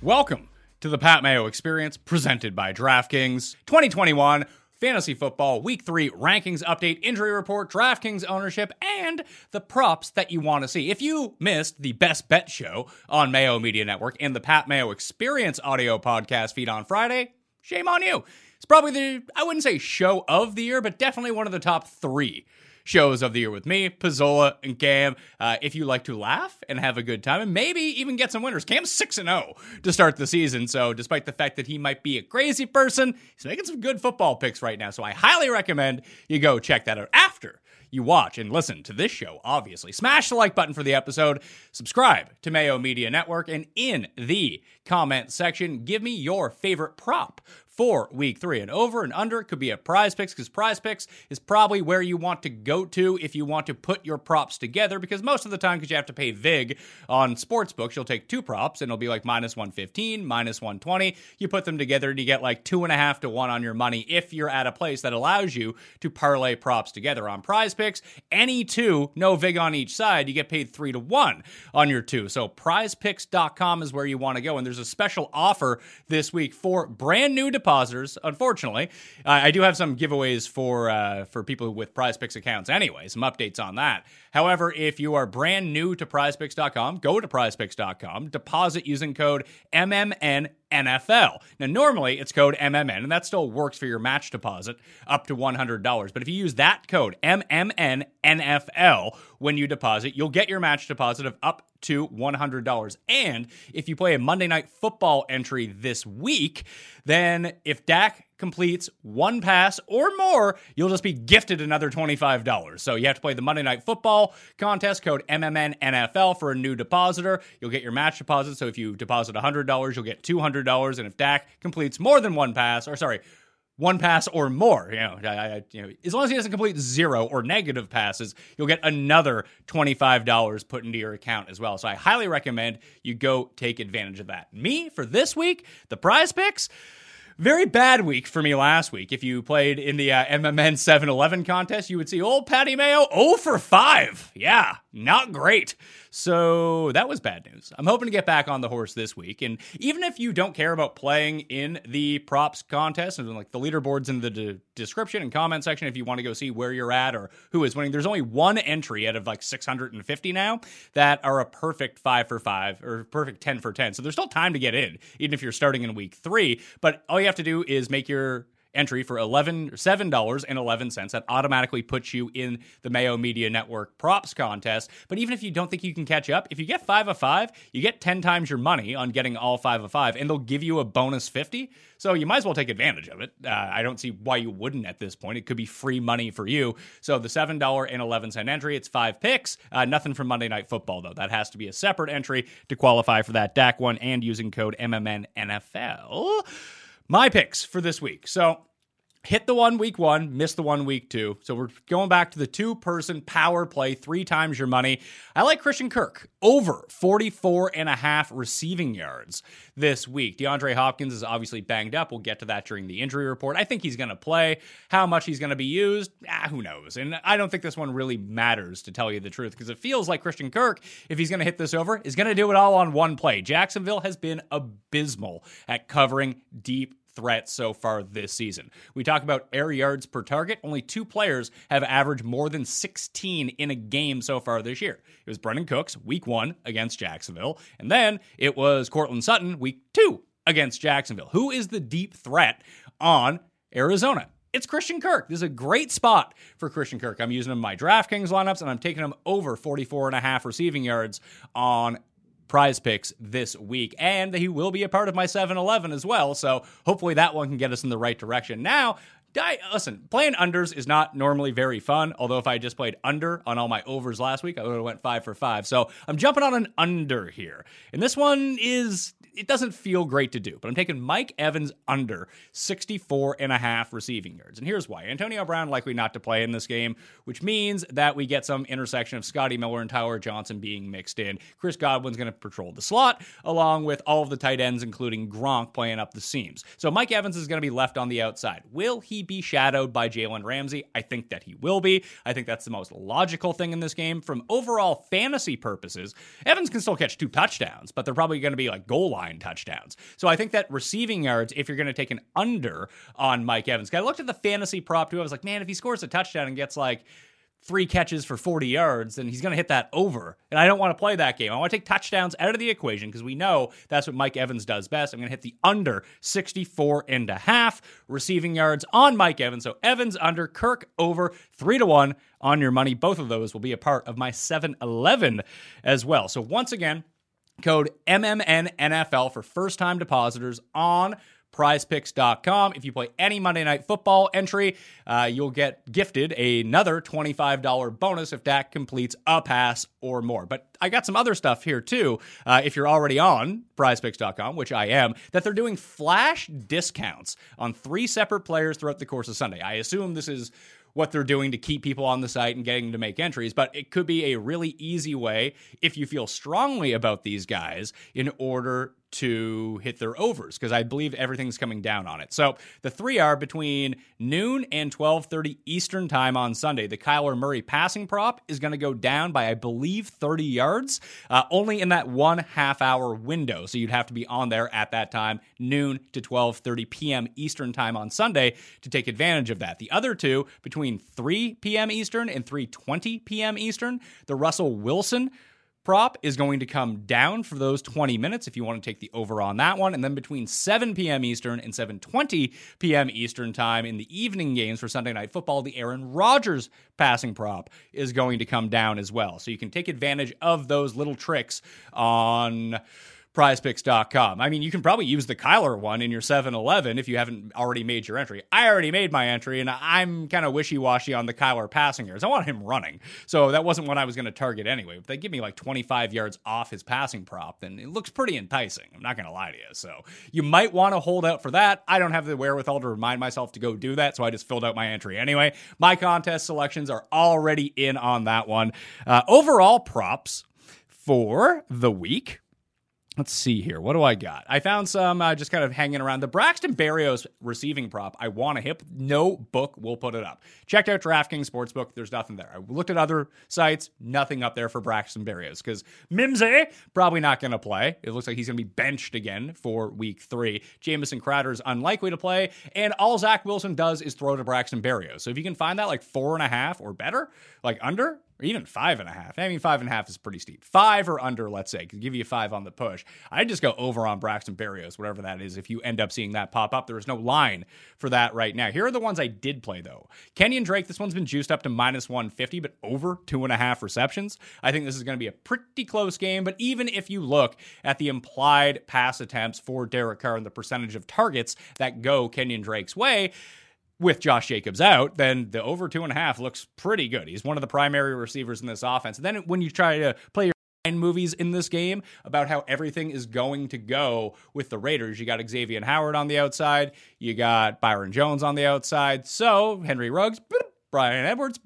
Welcome to the Pat Mayo Experience presented by DraftKings 2021 Fantasy Football Week 3 rankings update, injury report, DraftKings ownership, and the props that you want to see. If you missed the best bet show on Mayo Media Network and the Pat Mayo Experience audio podcast feed on Friday, shame on you. It's probably the, I wouldn't say show of the year, but definitely one of the top three shows of the year with me, Pizzola, and Cam. Uh, if you like to laugh and have a good time, and maybe even get some winners. Cam's 6 0 to start the season. So, despite the fact that he might be a crazy person, he's making some good football picks right now. So, I highly recommend you go check that out after you watch and listen to this show, obviously. Smash the like button for the episode, subscribe to Mayo Media Network, and in the comment section, give me your favorite prop for week three. And over and under could be a prize picks because prize picks is probably where you want to go to if you want to put your props together because most of the time, because you have to pay VIG on sports books, you'll take two props and it'll be like minus 115, minus 120. You put them together and you get like two and a half to one on your money if you're at a place that allows you to parlay props together on prize picks. Any two, no VIG on each side, you get paid three to one on your two. So prizepicks.com is where you want to go. And there's a special offer this week for brand new depositors. Unfortunately, uh, I do have some giveaways for uh, for people with Prize Picks accounts. Anyway, some updates on that. However, if you are brand new to PrizePicks.com, go to PrizePicks.com, deposit using code MMN NFL. Now, normally it's code MMN, and that still works for your match deposit up to $100. But if you use that code MMN NFL when you deposit, you'll get your match deposit of up to $100. And if you play a Monday Night Football entry this week, then if Dak completes one pass or more, you'll just be gifted another $25. So you have to play the Monday Night Football contest, code MMN NFL for a new depositor. You'll get your match deposit. So if you deposit $100, you'll get $200. And if Dak completes more than one pass, or sorry, one pass or more. You know, I, I, you know, as long as he doesn't complete zero or negative passes, you'll get another twenty-five dollars put into your account as well. So I highly recommend you go take advantage of that. Me for this week, the prize picks. Very bad week for me last week. If you played in the uh, MMN 7-Eleven contest, you would see old Patty Mayo 0 for 5. Yeah, not great. So that was bad news. I'm hoping to get back on the horse this week. And even if you don't care about playing in the props contest, and like the leaderboards in the de- description and comment section, if you want to go see where you're at or who is winning, there's only one entry out of like 650 now that are a perfect five for five or perfect 10 for 10. So there's still time to get in, even if you're starting in week three. But all you have to do is make your entry for 11 $7.11. That automatically puts you in the Mayo Media Network props contest. But even if you don't think you can catch up, if you get 5 of 5, you get 10 times your money on getting all 5 of 5 and they'll give you a bonus 50. So you might as well take advantage of it. Uh, I don't see why you wouldn't at this point. It could be free money for you. So the $7.11 entry, it's 5 picks. Uh, nothing from Monday Night Football though. That has to be a separate entry to qualify for that Dak one and using code MMNNFL. My picks for this week. So hit the one week one, missed the one week two. So we're going back to the two person power play, three times your money. I like Christian Kirk over 44 and a half receiving yards this week. DeAndre Hopkins is obviously banged up. We'll get to that during the injury report. I think he's going to play. How much he's going to be used, ah, who knows? And I don't think this one really matters to tell you the truth because it feels like Christian Kirk, if he's going to hit this over, is going to do it all on one play. Jacksonville has been abysmal at covering deep threat so far this season. We talk about air yards per target. Only two players have averaged more than 16 in a game so far this year. It was Brandin Cooks, week one against Jacksonville, and then it was Courtland Sutton, week two against Jacksonville. Who is the deep threat on Arizona? It's Christian Kirk. This is a great spot for Christian Kirk. I'm using him in my DraftKings lineups, and I'm taking him over 44 and a half receiving yards on prize picks this week. And he will be a part of my 7 Eleven as well. So hopefully that one can get us in the right direction. Now, I, listen, playing unders is not normally very fun. Although if I just played under on all my overs last week, I would have went five for five. So I'm jumping on an under here, and this one is it doesn't feel great to do, but I'm taking Mike Evans under 64 and a half receiving yards. And here's why. Antonio Brown likely not to play in this game, which means that we get some intersection of Scotty Miller and Tyler Johnson being mixed in. Chris Godwin's going to patrol the slot along with all of the tight ends, including Gronk playing up the seams. So Mike Evans is going to be left on the outside. Will he be shadowed by Jalen Ramsey? I think that he will be. I think that's the most logical thing in this game. From overall fantasy purposes, Evans can still catch two touchdowns, but they're probably going to be like goal line touchdowns. So I think that receiving yards, if you're going to take an under on Mike Evans, I looked at the fantasy prop too. I was like, man, if he scores a touchdown and gets like three catches for 40 yards, then he's going to hit that over. And I don't want to play that game. I want to take touchdowns out of the equation because we know that's what Mike Evans does best. I'm going to hit the under 64 and a half receiving yards on Mike Evans. So Evans under, Kirk over, three to one on your money. Both of those will be a part of my 7 11 as well. So once again, Code MMNNFL for first time depositors on prizepicks.com. If you play any Monday Night Football entry, uh, you'll get gifted another $25 bonus if Dak completes a pass or more. But I got some other stuff here too. Uh, if you're already on prizepicks.com, which I am, that they're doing flash discounts on three separate players throughout the course of Sunday. I assume this is what they're doing to keep people on the site and getting to make entries, but it could be a really easy way if you feel strongly about these guys in order to hit their overs because I believe everything's coming down on it. So the three are between noon and 12:30 Eastern time on Sunday. The Kyler Murray passing prop is going to go down by I believe 30 yards, uh, only in that one half hour window. So you'd have to be on there at that time, noon to 12:30 p.m. Eastern time on Sunday to take advantage of that. The other two between 3 p.m. Eastern and 3:20 p.m. Eastern, the Russell Wilson prop is going to come down for those 20 minutes if you want to take the over on that one and then between 7 p.m. Eastern and 7:20 p.m. Eastern time in the evening games for Sunday night football the Aaron Rodgers passing prop is going to come down as well so you can take advantage of those little tricks on prizepicks.com. I mean, you can probably use the Kyler one in your 7 Eleven if you haven't already made your entry. I already made my entry, and I'm kind of wishy washy on the Kyler passing yards. I want him running. So that wasn't what I was going to target anyway. If they give me like 25 yards off his passing prop, then it looks pretty enticing. I'm not going to lie to you. So you might want to hold out for that. I don't have the wherewithal to remind myself to go do that, so I just filled out my entry anyway. My contest selections are already in on that one. Uh, overall props for the week Let's see here. What do I got? I found some uh, just kind of hanging around. The Braxton Berrios receiving prop, I want to hit. No book will put it up. Checked out DraftKings Sportsbook. There's nothing there. I looked at other sites. Nothing up there for Braxton Berrios because Mimsy probably not going to play. It looks like he's going to be benched again for week three. Jamison Crowder is unlikely to play. And all Zach Wilson does is throw to Braxton Berrios. So if you can find that like four and a half or better, like under, or even five and a half. I mean, five and a half is pretty steep. Five or under, let's say, could give you five on the push. I'd just go over on Braxton Berrios, whatever that is. If you end up seeing that pop up, there is no line for that right now. Here are the ones I did play though. Kenyon Drake, this one's been juiced up to minus 150, but over two and a half receptions. I think this is going to be a pretty close game. But even if you look at the implied pass attempts for Derek Carr and the percentage of targets that go Kenyon Drake's way, with Josh Jacobs out, then the over two and a half looks pretty good. He's one of the primary receivers in this offense. And then when you try to play your mind movies in this game about how everything is going to go with the Raiders. You got Xavien Howard on the outside, you got Byron Jones on the outside. So Henry Ruggs, Bryan Edwards,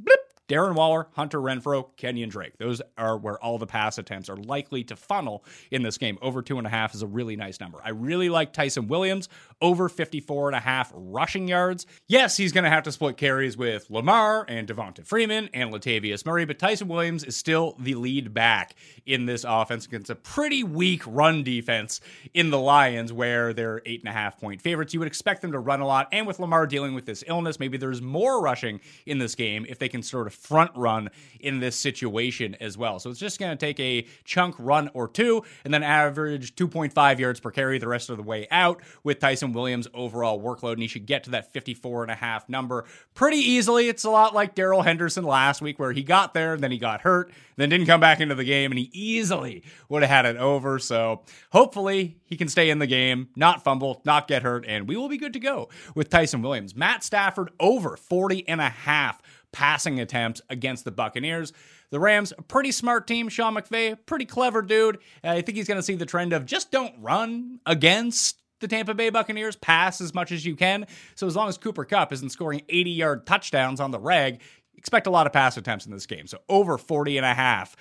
Darren Waller, Hunter Renfrow, Kenyon Drake. Those are where all the pass attempts are likely to funnel in this game. Over two and a half is a really nice number. I really like Ty'Son Williams, over 54 and a half rushing yards. Yes, he's going to have to split carries with Lamar and Devonta Freeman and Latavius Murray, but Ty'Son Williams is still the lead back in this offense against a pretty weak run defense in the Lions, where they're eight and a half point favorites. You would expect them to run a lot, and with Lamar dealing with this illness, maybe there's more rushing in this game if they can sort of front run in this situation as well. So it's just going to take a chunk run or two and then average 2.5 yards per carry the rest of the way out with Ty'Son Williams' overall workload. And he should get to that 54 and a half number pretty easily. It's a lot like Darrell Henderson last week, where he got there, then he got hurt, then didn't come back into the game, and he easily would have had it over. So hopefully he can stay in the game, not fumble, not get hurt, and we will be good to go with Ty'Son Williams. Matt Stafford over 40 and a half passing attempts against the Buccaneers. The Rams, a pretty smart team. Sean McVay, pretty clever dude. I think he's going to see the trend of just don't run against the Tampa Bay Buccaneers, pass as much as you can. So as long as Cooper Kupp isn't scoring 80 yard touchdowns on the reg, expect a lot of pass attempts in this game. So over 40 and a half.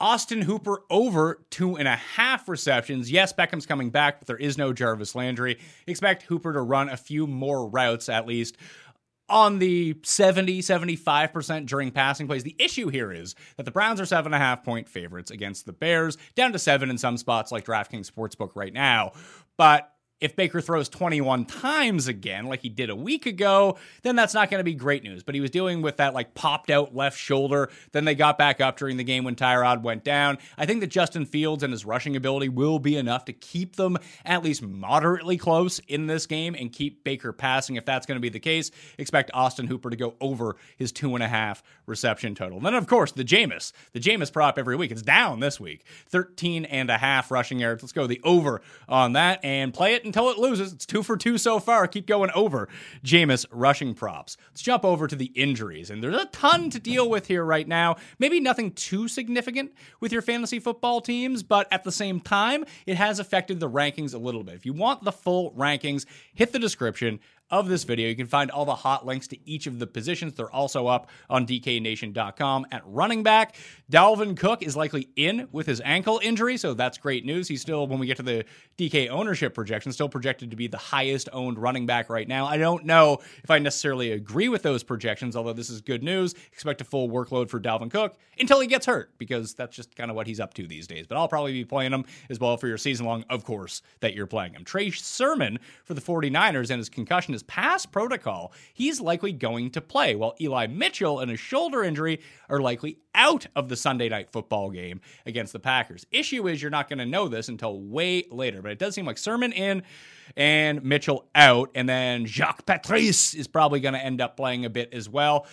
Austin Hooper over two and a half receptions. Yes, Beckham's coming back, but there is no Jarvis Landry. Expect Hooper to run a few more routes at least on the 70, 75% during passing plays. The issue here is that the Browns are seven and a half point favorites against the Bears, down to seven in some spots like DraftKings Sportsbook right now. But if Baker throws 21 times again, like he did a week ago, then that's not going to be great news. But he was dealing with that like popped out left shoulder. Then they got back up during the game when Tyrod went down. I think that Justin Fields and his rushing ability will be enough to keep them at least moderately close in this game and keep Baker passing. If that's going to be the case, expect Austin Hooper to go over his two and a half reception total. And then, of course, the Jameis, the Jameis prop every week. It's down this week, 13 and a half rushing yards. Let's go the over on that and play it until it loses. It's two for two so far. Keep going over Jameis rushing props. Let's jump over to the injuries. And there's a ton to deal with here right now. Maybe nothing too significant with your fantasy football teams, but at the same time, it has affected the rankings a little bit. If you want the full rankings, hit the description of this video. You can find all the hot links to each of the positions. They're also up on DKNation.com at running back. Dalvin Cook is likely in with his ankle injury, so that's great news. He's still, when we get to the DK ownership projection, still projected to be the highest owned running back right now. I don't know if I necessarily agree with those projections, although this is good news. Expect a full workload for Dalvin Cook until he gets hurt, because that's just kind of what he's up to these days. But I'll probably be playing him as well for your season long, of course, that you're playing him. Trey Sermon for the 49ers and his concussion is past protocol. He's likely going to play, while Eli Mitchell and his shoulder injury are likely out of the Sunday night football game against the Packers. Issue is you're not going to know this until way later, but it does seem like Sermon in and Mitchell out, and then Jacques Patrick is probably going to end up playing a bit as well.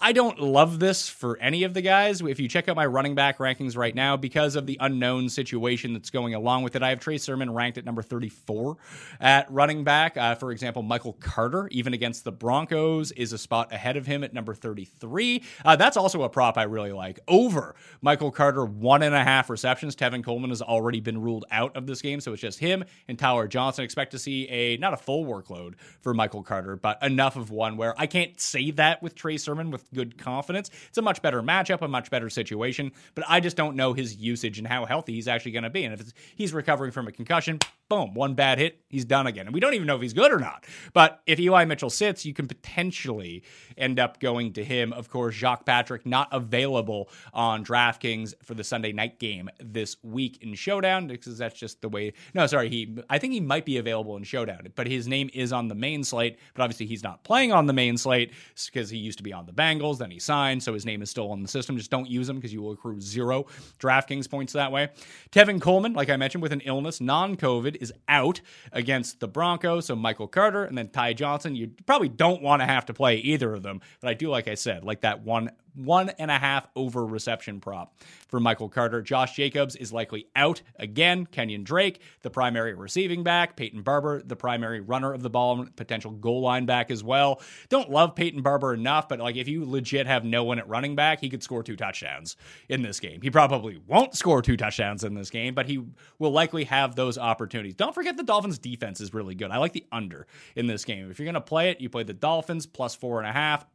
I don't love this for any of the guys. If you check out my running back rankings right now, because of the unknown situation that's going along with it, I have Trey Sermon ranked at number 34 at running back. Uh, for example, Michael Carter, even against the Broncos, is a spot ahead of him at number 33. Uh, that's also a prop I really like. Over Michael Carter, one and a half receptions. Tevin Coleman has already been ruled out of this game, so it's just him and Tyler Johnson. Expect to see a not a full workload for Michael Carter, but enough of one where I can't say that with Trey Sermon with good confidence. It's a much better matchup, a much better situation, but I just don't know his usage and how healthy he's actually going to be. And if he's recovering from a concussion, boom, one bad hit, he's done again. And we don't even know if he's good or not. But if Eli Mitchell sits, you can potentially end up going to him. Of course, Jacques Patrick not available on DraftKings for the Sunday night game this week in Showdown because that's just the way. No, sorry, he. I think he might be available in Showdown, but his name is on the main slate. But obviously, he's not playing on the main slate because he used to be on the Bengals. Then he signed, so his name is still on the system. Just don't use him because you will accrue zero DraftKings points that way. Tevin Coleman, like I mentioned, with an illness, non-COVID, is out against the Broncos. So Michael Carter and then Ty Johnson. You probably don't want to have to play either of them, but I do, like I said, like that one one and a half over reception prop for Michael Carter. Josh Jacobs is likely out again. Kenyon Drake, the primary receiving back. Peyton Barber, the primary runner of the ball, potential goal line back as well. Don't love Peyton Barber enough, but like if you legit have no one at running back, he could score two touchdowns in this game. He probably won't score two touchdowns in this game, but he will likely have those opportunities. Don't forget the Dolphins defense is really good. I like the under in this game. If you're going to play it, you play the Dolphins plus four and a half.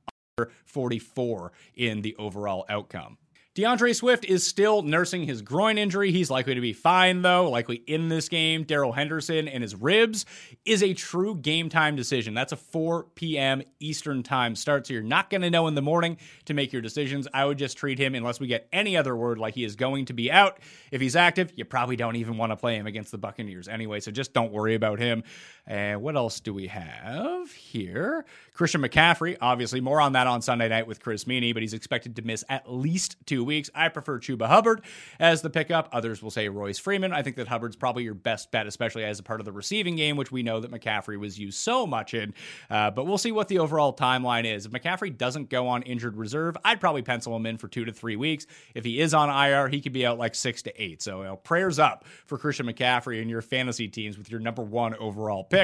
44 in the overall outcome. D'Andre Swift is still nursing his groin injury. He's likely to be fine, though, likely in this game. Darrell Henderson and his ribs is a true game time decision. That's a 4 p.m. Eastern time start, so you're not going to know in the morning to make your decisions. I would just treat him, unless we get any other word, like he is going to be out. If he's active, you probably don't even want to play him against the Buccaneers anyway, so just don't worry about him. And what else do we have here? Christian McCaffrey, obviously, more on that on Sunday night with Chris Meaney, but he's expected to miss at least two weeks. I prefer Chuba Hubbard as the pickup. Others will say Royce Freeman. I think that Hubbard's probably your best bet, especially as a part of the receiving game, which we know that McCaffrey was used so much in. Uh, but we'll see what the overall timeline is. If McCaffrey doesn't go on injured reserve, I'd probably pencil him in for two to three weeks. If he is on IR, he could be out like six to eight. So you know, prayers up for Christian McCaffrey and your fantasy teams with your number one overall pick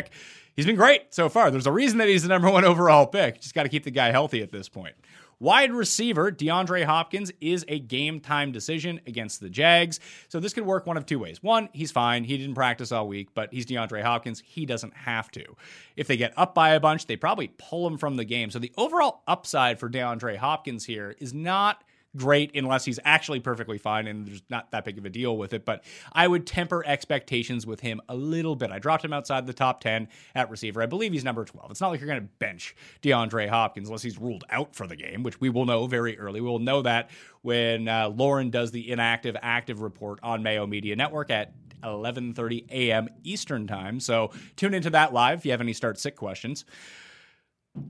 he's been great so far. There's a reason that he's the number one overall pick. Just got to keep the guy healthy at this point. Wide receiver DeAndre Hopkins is a game time decision against the Jags. So this could work one of two ways. One, he's fine. He didn't practice all week, but he's DeAndre Hopkins. He doesn't have to. If they get up by a bunch, they probably pull him from the game. So the overall upside for DeAndre Hopkins here is not great unless he's actually perfectly fine and there's not that big of a deal with it. But I would temper expectations with him a little bit. I dropped him outside the top 10 at receiver. I believe he's number 12. It's not like you're going to bench DeAndre Hopkins unless he's ruled out for the game, which we will know very early. We will know that when uh, Lauren does the inactive active report on Mayo Media Network at 11:30 a.m. Eastern Time. So tune into that live if you have any start sick questions.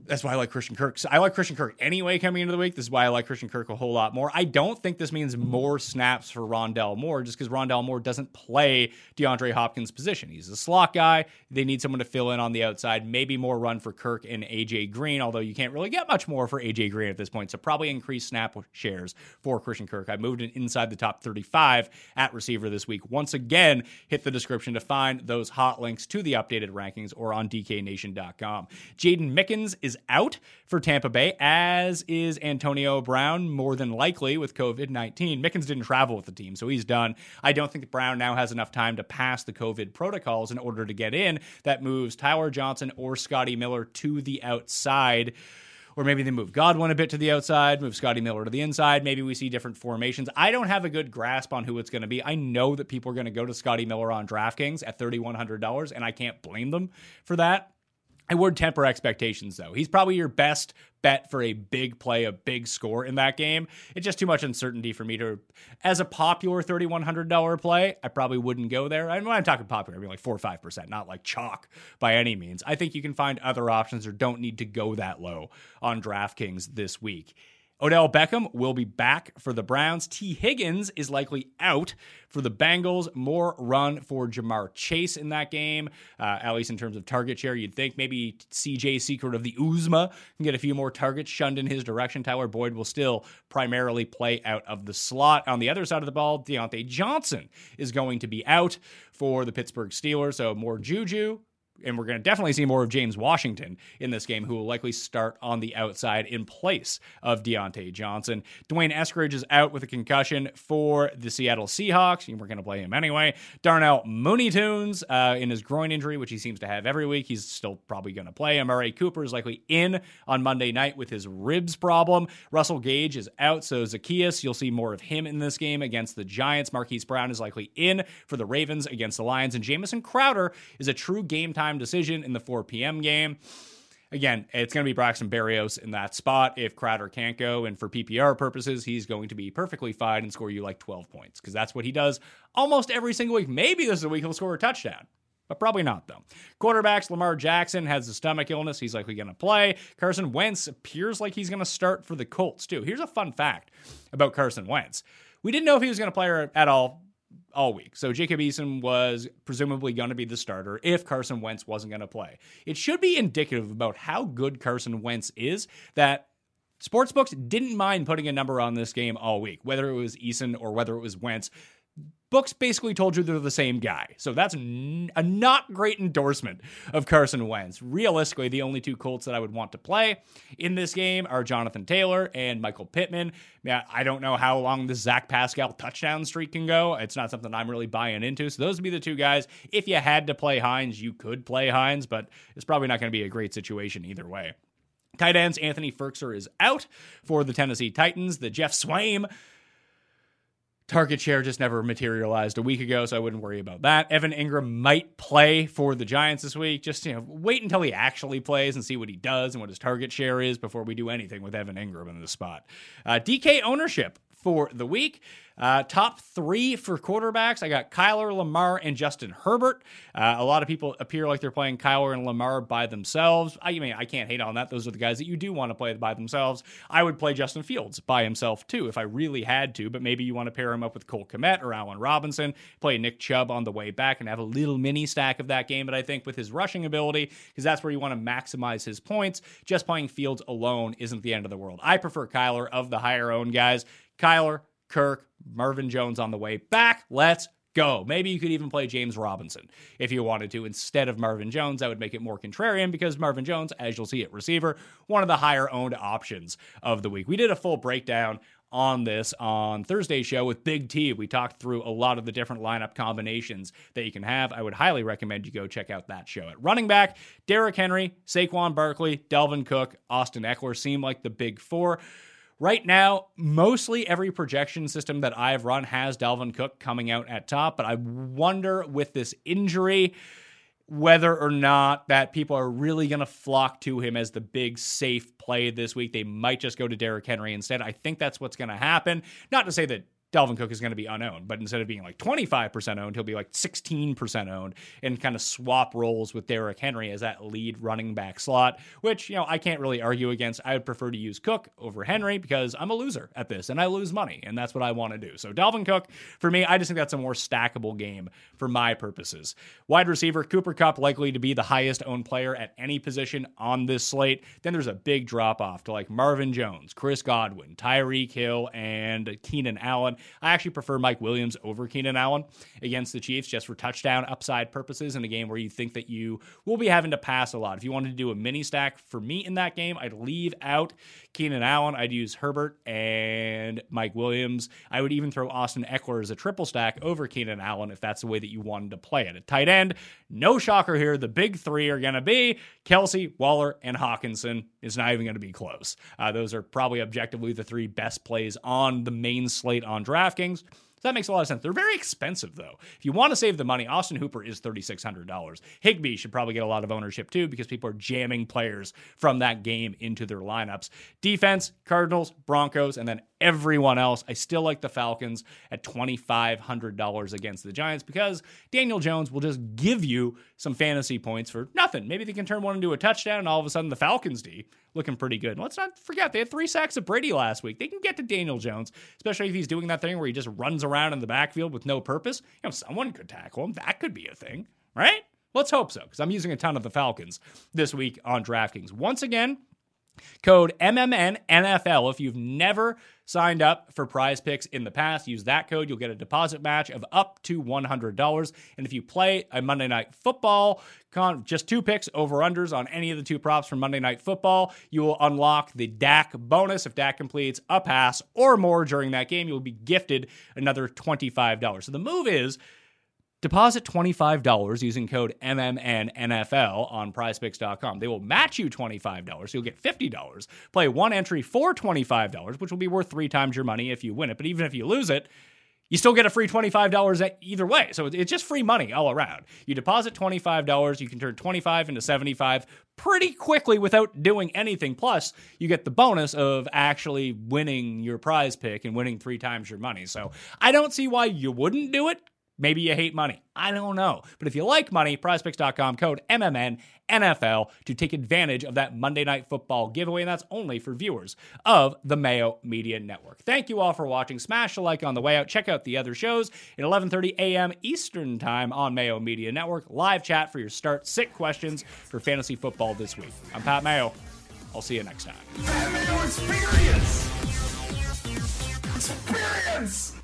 That's why I like Christian Kirk. So I like Christian Kirk anyway coming into the week. This is why I like Christian Kirk a whole lot more. I don't think this means more snaps for Rondale Moore just because Rondale Moore doesn't play DeAndre Hopkins' position. He's a slot guy. They need someone to fill in on the outside. Maybe more run for Kirk and AJ Green, although you can't really get much more for AJ Green at this point. So probably increase snap shares for Christian Kirk. I moved inside the top 35 at receiver this week. Once again, hit the description to find those hot links to the updated rankings or on DKNation.com. Jaydon Mickens is out for Tampa Bay, as is Antonio Brown, more than likely with COVID 19. Mickens didn't travel with the team, so he's done. I don't think Brown now has enough time to pass the COVID protocols in order to get in. That moves Tyler Johnson or Scotty Miller to the outside or maybe they move Godwin a bit to the outside, move Scotty Miller to the inside. Maybe we see different formations. I don't have a good grasp on who it's going to be. I know that people are going to go to Scotty Miller on DraftKings at $3,100, and I can't blame them for that. I would temper expectations though. He's probably your best bet for a big play, a big score in that game. It's just too much uncertainty for me to, as a popular $3,100 play, I probably wouldn't go there. And when I'm talking popular, I mean like 4 or 5%, not like chalk by any means. I think you can find other options or don't need to go that low on DraftKings this week. Odell Beckham will be back for the Browns. Tee Higgins is likely out for the Bengals. More run for Ja'Marr Chase in that game, uh, at least in terms of target share. You'd think maybe CJ Secret of the Uzma can get a few more targets shunned in his direction. Tyler Boyd will still primarily play out of the slot. On the other side of the ball, Diontae Johnson is going to be out for the Pittsburgh Steelers. So more Juju, and we're going to definitely see more of James Washington in this game, who will likely start on the outside in place of Diontae Johnson. D'Wayne Eskridge is out with a concussion for the Seattle Seahawks. We're going to play him anyway. Darnell Mooney Tunes uh, in his groin injury, which he seems to have every week. He's still probably going to play. Amari Cooper is likely in on Monday night with his ribs problem. Russell Gage is out, so Zaccheaus, you'll see more of him in this game against the Giants. Marquise Brown is likely in for the Ravens against the Lions, and Jamison Crowder is a true game time decision in the 4 p.m. game. Again, it's going to be Braxton Berrios in that spot if Crowder can't go. And for PPR purposes, he's going to be perfectly fine and score you like 12 points because that's what he does almost every single week. Maybe this is a week he'll score a touchdown but probably not, though. Quarterbacks, Lamar Jackson has a stomach illness. He's likely going to play. Carson Wentz appears like he's going to start for the Colts, too. Here's a fun fact about Carson Wentz. We didn't know if he was going to play at all all week. So Jacob Eason was presumably going to be the starter if Carson Wentz wasn't going to play. It should be indicative about how good Carson Wentz is that sportsbooks didn't mind putting a number on this game all week, whether it was Eason or whether it was Wentz books basically told you they're the same guy. So that's n- a not great endorsement of Carson Wentz. Realistically, the only two Colts that I would want to play in this game are Jonathan Taylor and Michael Pittman. Yeah, I don't know how long the Zach Pascal touchdown streak can go. It's not something I'm really buying into. So those would be the two guys. If you had to play Hines, you could play Hines, but it's probably not going to be a great situation either way. Tight ends, Anthony Firkser is out for the Tennessee Titans. The Geoff Swaim Target share just never materialized a week ago, so I wouldn't worry about that. Evan Engram might play for the Giants this week. Just you know, wait until he actually plays and see what he does and what his target share is before we do anything with Evan Engram in the spot. Uh, DK ownership for the week. Uh, top three for quarterbacks, I got Kyler, Lamar, and Justin Herbert. Uh, a lot of people appear like they're playing Kyler and Lamar by themselves. I mean, I can't hate on that. Those are the guys that you do want to play by themselves. I would play Justin Fields by himself too if I really had to, but maybe you want to pair him up with Cole Kmet or Allen Robinson, play Nick Chubb on the way back, and have a little mini stack of that game. But I think with his rushing ability, because that's where you want to maximize his points, just playing Fields alone isn't the end of the world. I prefer Kyler of the higher owned guys. Kyler, Kirk, Marvin Jones on the way back. Let's go. Maybe you could even play James Robinson if you wanted to instead of Marvin Jones. That would make it more contrarian because Marvin Jones, as you'll see at receiver, one of the higher owned options of the week. We did a full breakdown on this on Thursday's show with Big T. We talked through a lot of the different lineup combinations that you can have. I would highly recommend you go check out that show. At running back, Derrick Henry, Saquon Barkley, Dalvin Cook, Austin Ekeler seem like the big four. Right now, mostly every projection system that I've run has Dalvin Cook coming out at top, but I wonder with this injury whether or not that people are really going to flock to him as the big safe play this week. They might just go to Derrick Henry instead. I think that's what's going to happen. Not to say that Dalvin Cook is going to be unowned, but instead of being like 25% owned, he'll be like 16% owned and kind of swap roles with Derrick Henry as that lead running back slot, which, you know, I can't really argue against. I would prefer to use Cook over Henry because I'm a loser at this and I lose money, and that's what I want to do. So, Dalvin Cook, for me, I just think that's a more stackable game for my purposes. Wide receiver, Cooper Kupp likely to be the highest owned player at any position on this slate. Then there's a big drop off to like Marvin Jones, Chris Godwin, Tyreek Hill, and Keenan Allen. I actually prefer Mike Williams over Keenan Allen against the Chiefs just for touchdown upside purposes in a game where you think that you will be having to pass a lot. If you wanted to do a mini stack for me in that game, I'd leave out Keenan Allen. I'd use Herbert and Mike Williams. I would even throw Austin Ekeler as a triple stack over Keenan Allen if that's the way that you wanted to play it. At tight end, no shocker here. The big three are going to be Kelce, Waller, and Hockenson. It's not even going to be close. Uh, those are probably objectively the three best plays on the main slate on DraftKings So that makes a lot of sense. They're very expensive, though. If you want to save the money, Austin Hooper is $3,600. Higbee should probably get a lot of ownership, too, because people are jamming players from that game into their lineups. Defense, Cardinals, Broncos, and then everyone else. I still like the Falcons at $2,500 against the Giants because Daniel Jones will just give you some fantasy points for nothing. Maybe they can turn one into a touchdown, and all of a sudden the Falcons D looking pretty good. let's not forget, they had three sacks of Brady last week. They can get to Daniel Jones, especially if he's doing that thing where he just runs around in the backfield with no purpose. You know, someone could tackle him. That could be a thing, right? Let's hope so, because I'm using a ton of the Falcons this week on DraftKings. Once again, Code MMNNFL if you've never signed up for prize picks in the past. Use that code. You'll get a deposit match of up to $100. And if you play a Monday Night Football, con- just two picks over unders on any of the two props from Monday Night Football, you will unlock the Dak bonus. If Dak completes a pass or more during that game, you'll be gifted another $25. So the move is Deposit $25 using code MMNNFL on prizepicks.com. They will match you $25, so you'll get $50. Play one entry for $25, which will be worth three times your money if you win it. But even if you lose it, you still get a free $25 either way. So it's just free money all around. You deposit $25, you can turn 25 into 75 pretty quickly without doing anything. Plus, you get the bonus of actually winning your prize pick and winning three times your money. So I don't see why you wouldn't do it Maybe you hate money. I don't know. But if you like money, prizepicks.com code MMN NFL to take advantage of that Monday Night Football giveaway. And that's only for viewers of the Mayo Media Network. Thank you all for watching. Smash a like on the way out. Check out the other shows at 11:30 a.m. Eastern Time on Mayo Media Network. Live chat for your start sick questions for fantasy football this week. I'm Pat Mayo. I'll see you next time. Mayo Experience. Experience.